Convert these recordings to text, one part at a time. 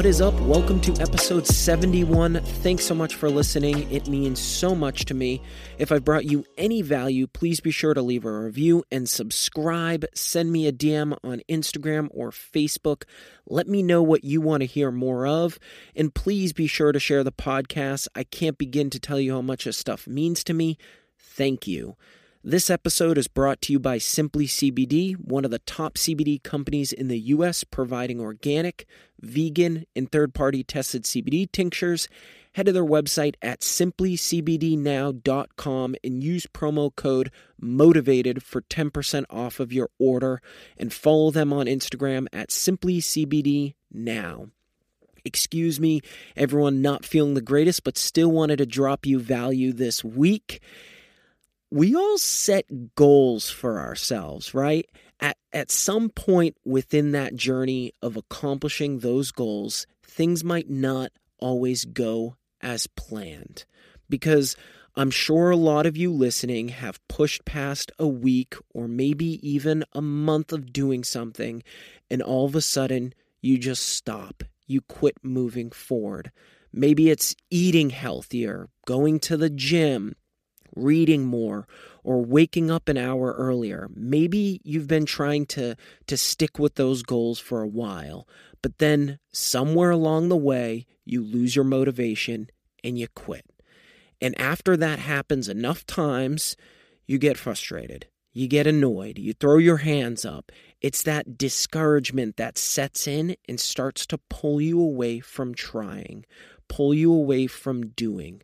What is up? Welcome to episode 71. Thanks so much for listening. It means so much to me. If I've brought you any value, please be sure to leave a review and subscribe. Send me a DM on Instagram or Facebook. Let me know what you want to hear more of. And please be sure to share the podcast. I can't begin to tell you how much this stuff means to me. Thank you. This episode is brought to you by Simply CBD, one of the top CBD companies in the U.S., providing organic, vegan, and third party tested CBD tinctures. Head to their website at simplycbdnow.com and use promo code MOTIVATED for 10% off of your order. And follow them on Instagram at simplycbdnow. Excuse me, everyone not feeling the greatest, but still wanted to drop you value this week we all set goals for ourselves, right? At, at some point within that journey of accomplishing those goals, things might not always go as planned. Because I'm sure a lot of you listening have pushed past a week or maybe even a month of doing something, and all of a sudden you just stop. You quit moving forward. Maybe it's eating healthier, going to the gym, reading more, or waking up an hour earlier. Maybe you've been trying to, to stick with those goals for a while, but then somewhere along the way, you lose your motivation and you quit. And after that happens enough times, you get frustrated. You get annoyed. You throw your hands up. It's that discouragement that sets in and starts to pull you away from trying, pull you away from doing.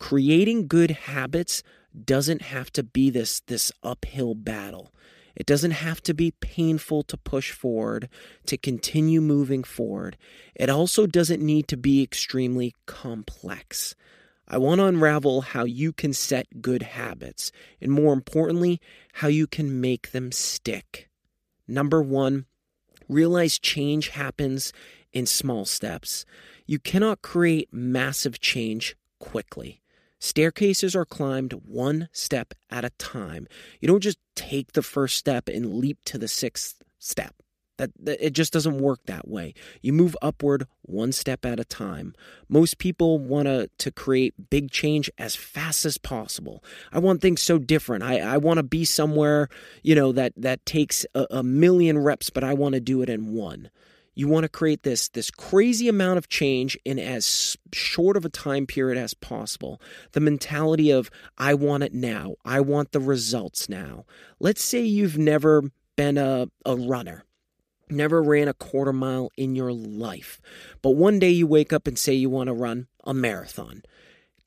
Creating good habits doesn't have to be this this uphill battle. It doesn't have to be painful to push forward, to continue moving forward. It also doesn't need to be extremely complex. I want to unravel how you can set good habits, and more importantly, how you can make them stick. Number one, realize change happens in small steps. You cannot create massive change quickly. Staircases are climbed one step at a time. You don't just take the first step and leap to the sixth step. That, that, it just doesn't work that way. You move upward one step at a time. Most people want to to create big change as fast as possible. I want things so different. I, I want to be somewhere, you know, that that takes a, a million reps, but I want to do it in one. You want to create this this crazy amount of change in as short of a time period as possible. The mentality of I want it now. I want the results now. Let's say you've never been a, a runner. Never ran a quarter mile in your life. But one day you wake up and say you want to run a marathon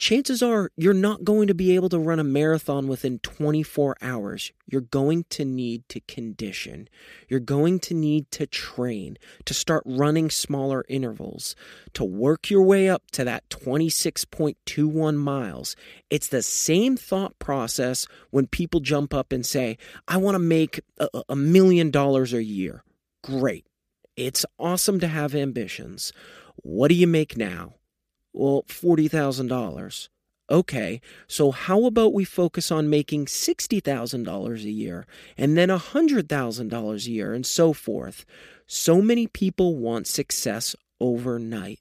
chances are you're not going to be able to run a marathon within 24 hours. You're going to need to condition. You're going to need to train, to start running smaller intervals, to work your way up to that 26.21 miles. It's the same thought process when people jump up and say, I want to make a, a million dollars a year. Great. It's awesome to have ambitions. What do you make now? Well, $40,000. Okay, so how about we focus on making $60,000 a year and then $100,000 a year and so forth? So many people want success overnight.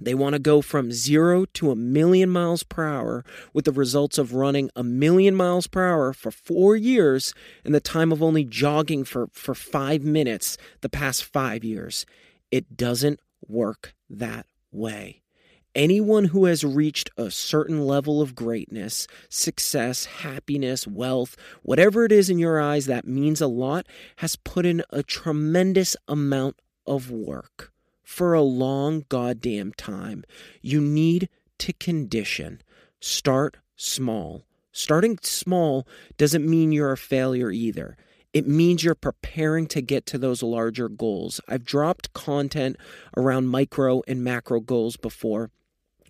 They want to go from zero to a million miles per hour with the results of running a million miles per hour for four years in the time of only jogging for, for five minutes the past five years. It doesn't work that way. Anyone who has reached a certain level of greatness, success, happiness, wealth, whatever it is in your eyes that means a lot, has put in a tremendous amount of work for a long goddamn time. You need to condition. Start small. Starting small doesn't mean you're a failure either. It means you're preparing to get to those larger goals. I've dropped content around micro and macro goals before.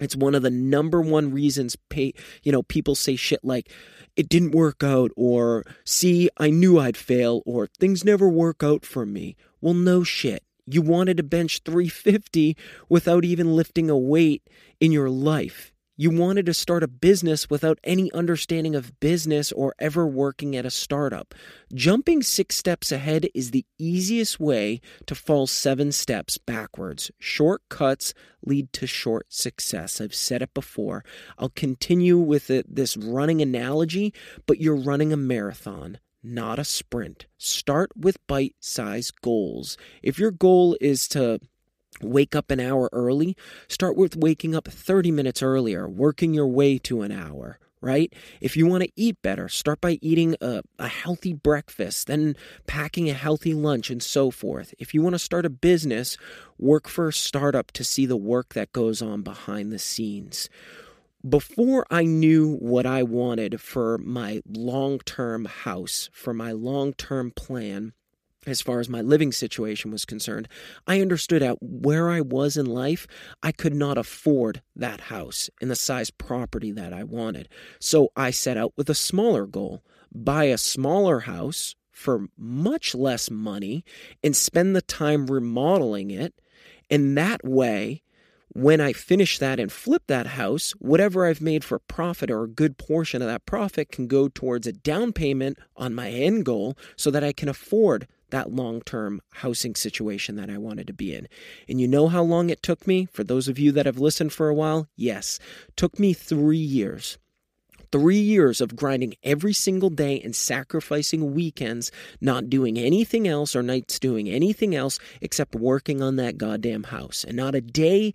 It's one of the number one reasons pay, you know people say shit like it didn't work out or see I knew I'd fail or things never work out for me. Well, no shit. You wanted to bench 350 without even lifting a weight in your life. You wanted to start a business without any understanding of business or ever working at a startup. Jumping six steps ahead is the easiest way to fall seven steps backwards. Shortcuts lead to short success. I've said it before. I'll continue with it, this running analogy, but you're running a marathon not a sprint. Start with bite sized goals. If your goal is to wake up an hour early, start with waking up 30 minutes earlier, working your way to an hour, right? If you want to eat better, start by eating a, a healthy breakfast, then packing a healthy lunch, and so forth. If you want to start a business, work for a startup to see the work that goes on behind the scenes. Before I knew what I wanted for my long term house, for my long term plan, as far as my living situation was concerned, I understood at where I was in life, I could not afford that house and the size property that I wanted. So I set out with a smaller goal buy a smaller house for much less money and spend the time remodeling it. And that way, when I finish that and flip that house, whatever I've made for profit or a good portion of that profit can go towards a down payment on my end goal so that I can afford that long term housing situation that I wanted to be in. And you know how long it took me? For those of you that have listened for a while, yes, took me three years. Three years of grinding every single day and sacrificing weekends, not doing anything else or nights doing anything else except working on that goddamn house. And not a day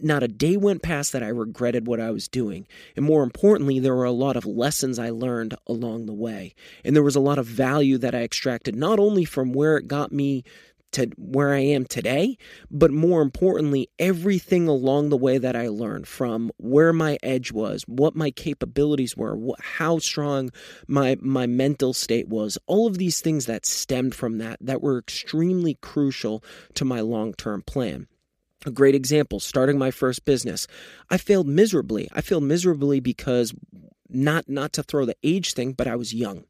not a day went past that I regretted what I was doing. And more importantly, there were a lot of lessons I learned along the way. And there was a lot of value that I extracted, not only from where it got me to where I am today, but more importantly, everything along the way that I learned from where my edge was, what my capabilities were, how strong my my mental state was, all of these things that stemmed from that that were extremely crucial to my long-term plan. A great example, starting my first business. I failed miserably. I failed miserably because not not to throw the age thing, but I was young.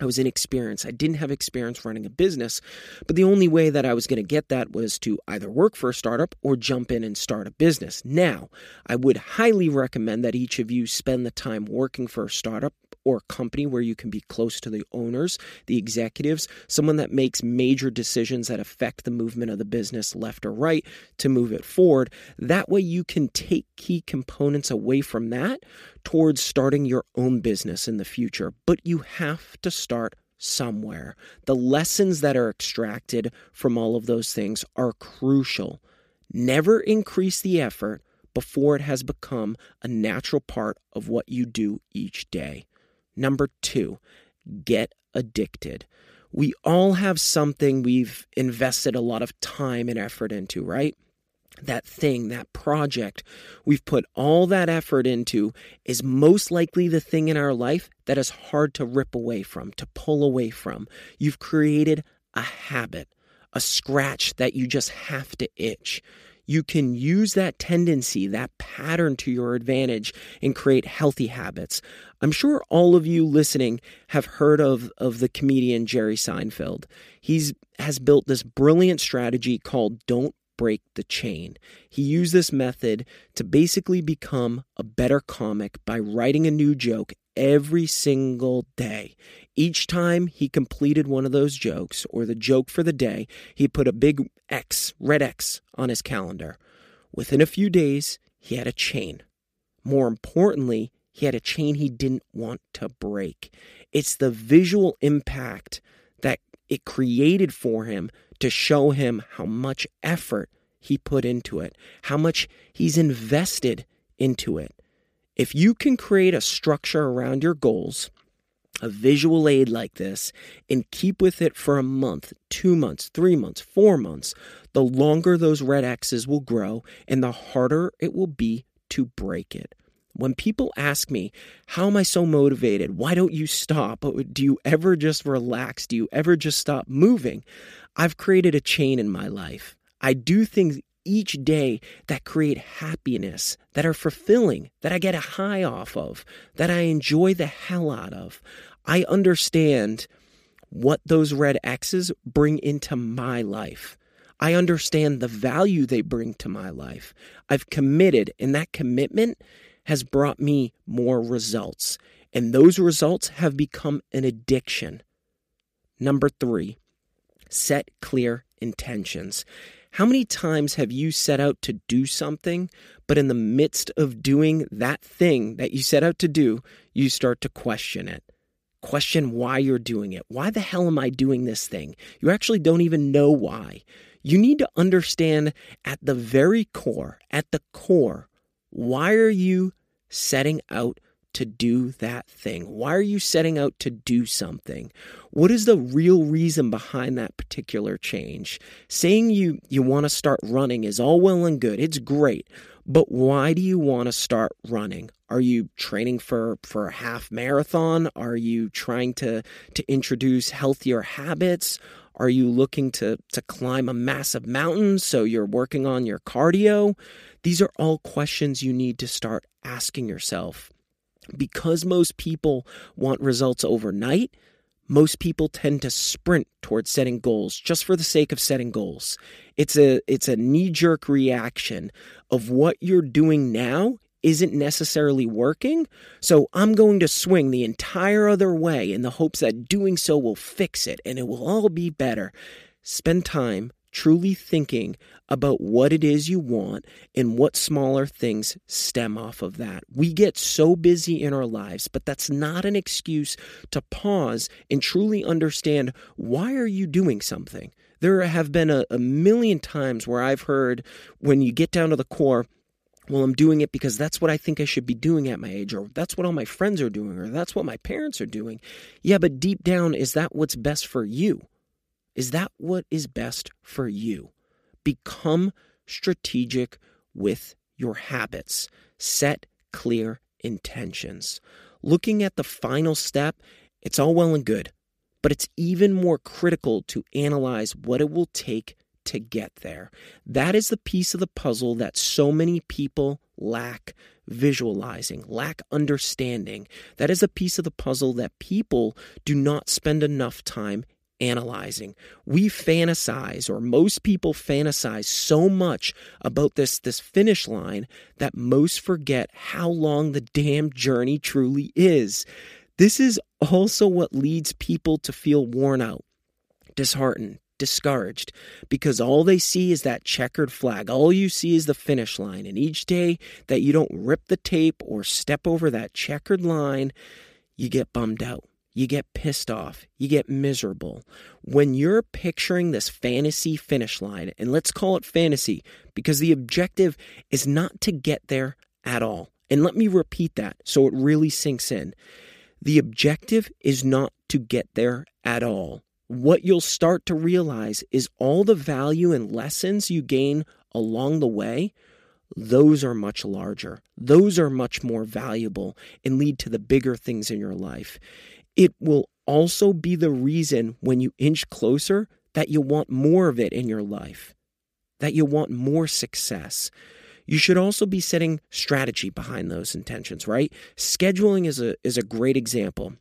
I was inexperienced. I didn't have experience running a business, but the only way that I was going to get that was to either work for a startup or jump in and start a business. Now, I would highly recommend that each of you spend the time working for a startup or a company where you can be close to the owners, the executives, someone that makes major decisions that affect the movement of the business left or right to move it forward. That way, you can take key components away from that towards starting your own business in the future. But you have to start somewhere. The lessons that are extracted from all of those things are crucial. Never increase the effort before it has become a natural part of what you do each day. Number two, get addicted. We all have something we've invested a lot of time and effort into, right? That thing, that project we've put all that effort into is most likely the thing in our life that is hard to rip away from, to pull away from. You've created a habit, a scratch that you just have to itch. You can use that tendency, that pattern to your advantage and create healthy habits. I'm sure all of you listening have heard of, of the comedian Jerry Seinfeld. He's has built this brilliant strategy called Don't break the chain. He used this method to basically become a better comic by writing a new joke every single day. Each time he completed one of those jokes or the joke for the day, he put a big X, red X, on his calendar. Within a few days, he had a chain. More importantly, he had a chain he didn't want to break. It's the visual impact that it created for him to show him how much effort he put into it, how much he's invested into it. If you can create a structure around your goals, a visual aid like this, and keep with it for a month, two months, three months, four months, the longer those red X's will grow and the harder it will be to break it. When people ask me, How am I so motivated? Why don't you stop? Do you ever just relax? Do you ever just stop moving? I've created a chain in my life. I do things each day that create happiness, that are fulfilling, that I get a high off of, that I enjoy the hell out of. I understand what those red X's bring into my life. I understand the value they bring to my life. I've committed, and that commitment has brought me more results. And those results have become an addiction. Number three, set clear intentions. How many times have you set out to do something, but in the midst of doing that thing that you set out to do, you start to question it? Question why you're doing it. Why the hell am I doing this thing? You actually don't even know why. You need to understand at the very core, at the core, why are you setting out to do that thing? Why are you setting out to do something? What is the real reason behind that particular change? Saying you you want to start running is all well and good. It's great. But why do you want to start running? Are you training for for a half marathon? Are you trying to to introduce healthier habits? Are you looking to to climb a massive mountain so you're working on your cardio? These are all questions you need to start asking yourself. Because most people want results overnight, most people tend to sprint towards setting goals just for the sake of setting goals. It's a it's a knee-jerk reaction of what you're doing now isn't necessarily working, so I'm going to swing the entire other way in the hopes that doing so will fix it and it will all be better. Spend time truly thinking about what it is you want and what smaller things stem off of that. We get so busy in our lives, but that's not an excuse to pause and truly understand why are you doing something? There have been a, a million times where I've heard when you get down to the core, well, I'm doing it because that's what I think I should be doing at my age, or that's what all my friends are doing, or that's what my parents are doing. Yeah, but deep down, is that what's best for you? Is that what is best for you? Become strategic with your habits. Set clear intentions. Looking at the final step, it's all well and good, but it's even more critical to analyze what it will take to get there. That is the piece of the puzzle that so many people lack visualizing, lack understanding. That is a piece of the puzzle that people do not spend enough time analyzing. We fantasize, or most people fantasize so much about this, this finish line that most forget how long the damn journey truly is. This is also what leads people to feel worn out, disheartened, discouraged, because all they see is that checkered flag. All you see is the finish line. And each day that you don't rip the tape or step over that checkered line, you get bummed out you get pissed off, you get miserable. When you're picturing this fantasy finish line, and let's call it fantasy because the objective is not to get there at all. And let me repeat that so it really sinks in. The objective is not to get there at all. What you'll start to realize is all the value and lessons you gain along the way, those are much larger. Those are much more valuable and lead to the bigger things in your life. It will also be the reason when you inch closer that you want more of it in your life, that you want more success. You should also be setting strategy behind those intentions, right? Scheduling is a is a great example.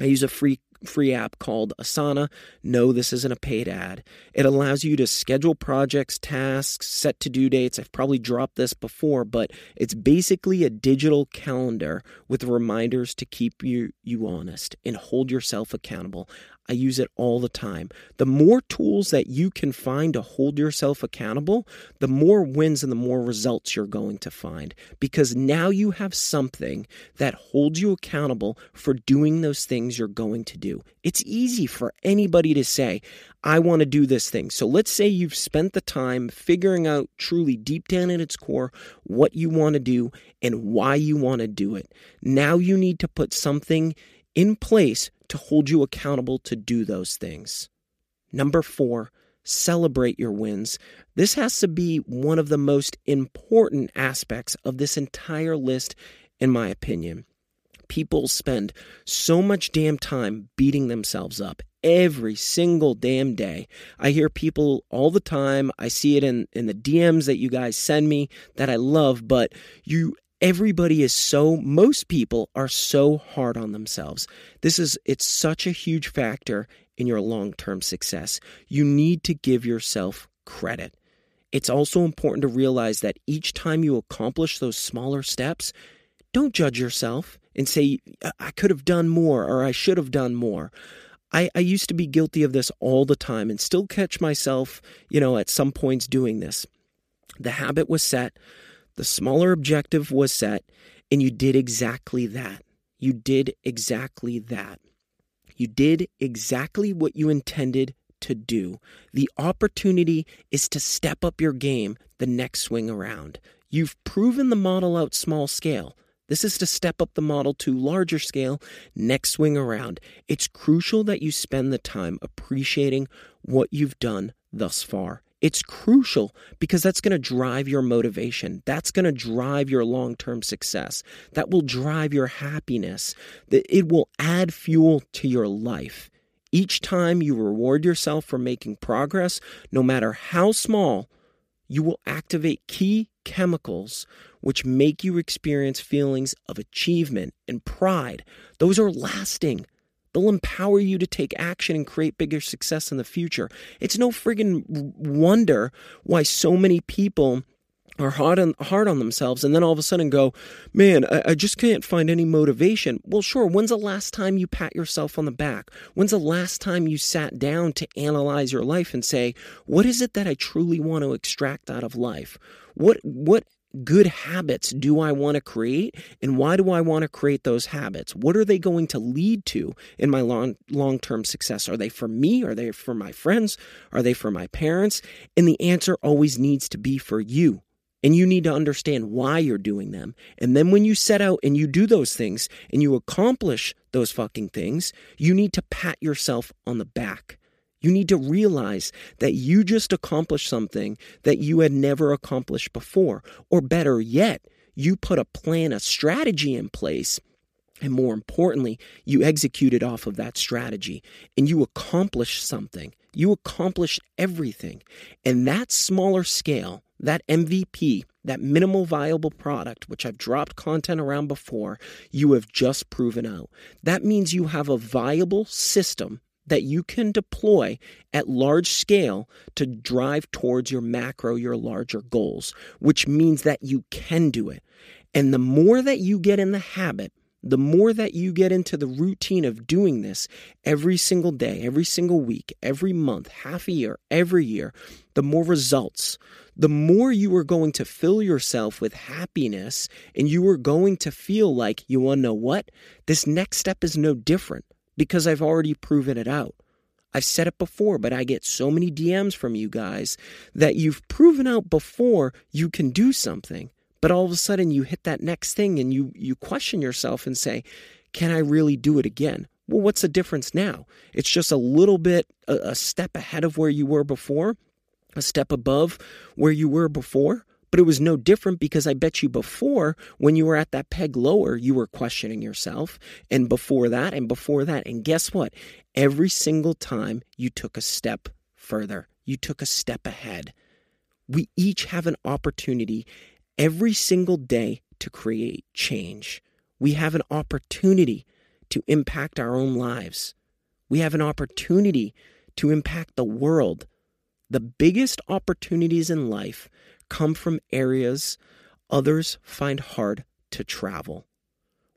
I use a free free app called Asana. No, this isn't a paid ad. It allows you to schedule projects, tasks, set to do dates. I've probably dropped this before, but it's basically a digital calendar with reminders to keep you, you honest and hold yourself accountable. I use it all the time. The more tools that you can find to hold yourself accountable, the more wins and the more results you're going to find because now you have something that holds you accountable for doing those things you're going to do. It's easy for anybody to say, I want to do this thing. So let's say you've spent the time figuring out truly deep down at its core what you want to do and why you want to do it. Now you need to put something in place to hold you accountable to do those things. Number four, celebrate your wins. This has to be one of the most important aspects of this entire list, in my opinion. People spend so much damn time beating themselves up every single damn day. I hear people all the time. I see it in, in the DMs that you guys send me that I love, but you everybody is so most people are so hard on themselves. This is it's such a huge factor in your long-term success. You need to give yourself credit. It's also important to realize that each time you accomplish those smaller steps don't judge yourself and say i could have done more or i should have done more. I, I used to be guilty of this all the time and still catch myself you know at some points doing this. The habit was set the smaller objective was set, and you did exactly that. You did exactly that. You did exactly what you intended to do. The opportunity is to step up your game the next swing around. You've proven the model out small scale. This is to step up the model to larger scale next swing around. It's crucial that you spend the time appreciating what you've done thus far. It's crucial because that's going to drive your motivation. That's going to drive your long term success. That will drive your happiness. That it will add fuel to your life. Each time you reward yourself for making progress, no matter how small, you will activate key chemicals which make you experience feelings of achievement and pride. Those are lasting. They'll empower you to take action and create bigger success in the future. It's no friggin' wonder why so many people are hard on hard on themselves and then all of a sudden go, man, I, I, just can't find any motivation. Well, sure. When's the last time you pat yourself on the back? When's the last time you sat down to analyze your life and say, what is it that I truly want to extract out of life? What what good habits do I want to create and why do I want to create those habits? What are they going to lead to in my long long-term success? Are they for me? Are they for my friends? Are they for my parents? And the answer always needs to be for you. And you need to understand why you're doing them. And then when you set out and you do those things and you accomplish those fucking things, you need to pat yourself on the back. You need to realize that you just accomplished something that you had never accomplished before. Or better yet, you put a plan, a strategy in place. And more importantly, you executed off of that strategy and you accomplished something. You accomplished everything. And that smaller scale, that MVP, that minimal viable product, which I've dropped content around before, you have just proven out. That means you have a viable system that you can deploy at large scale to drive towards your macro, your larger goals, which means that you can do it. And the more that you get in the habit, the more that you get into the routine of doing this every single day, every single week, every month, half a year, every year, the more results, the more you are going to fill yourself with happiness and you are going to feel like, you want to know what? This next step is no different because I've already proven it out. I've said it before, but I get so many DMs from you guys that you've proven out before you can do something. But all of a sudden you hit that next thing and you you question yourself and say, "Can I really do it again? Well, what's the difference now? It's just a little bit a, a step ahead of where you were before, a step above where you were before. But it was no different because I bet you before, when you were at that peg lower, you were questioning yourself. And before that, and before that. And guess what? Every single time you took a step further, you took a step ahead. We each have an opportunity every single day to create change. We have an opportunity to impact our own lives. We have an opportunity to impact the world. The biggest opportunities in life come from areas others find hard to travel,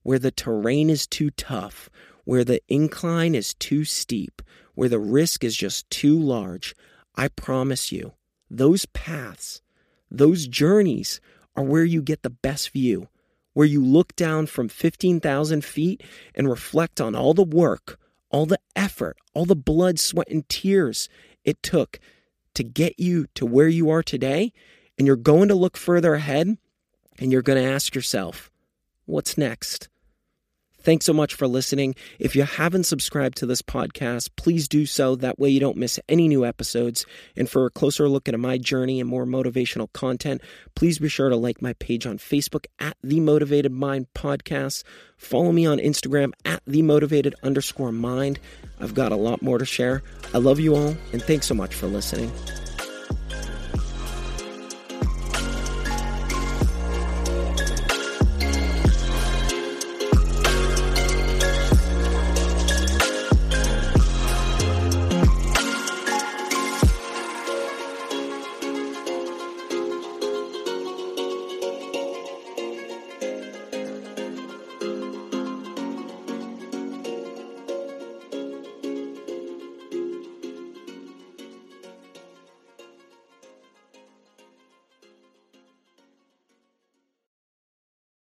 where the terrain is too tough, where the incline is too steep, where the risk is just too large. I promise you, those paths, those journeys are where you get the best view, where you look down from 15,000 feet and reflect on all the work, all the effort, all the blood, sweat, and tears it took to get you to where you are today. And you're going to look further ahead and you're going to ask yourself, what's next? Thanks so much for listening. If you haven't subscribed to this podcast, please do so. That way you don't miss any new episodes. And for a closer look at my journey and more motivational content, please be sure to like my page on Facebook at The Motivated Mind Podcast. Follow me on Instagram at The Motivated underscore mind. I've got a lot more to share. I love you all, and thanks so much for listening.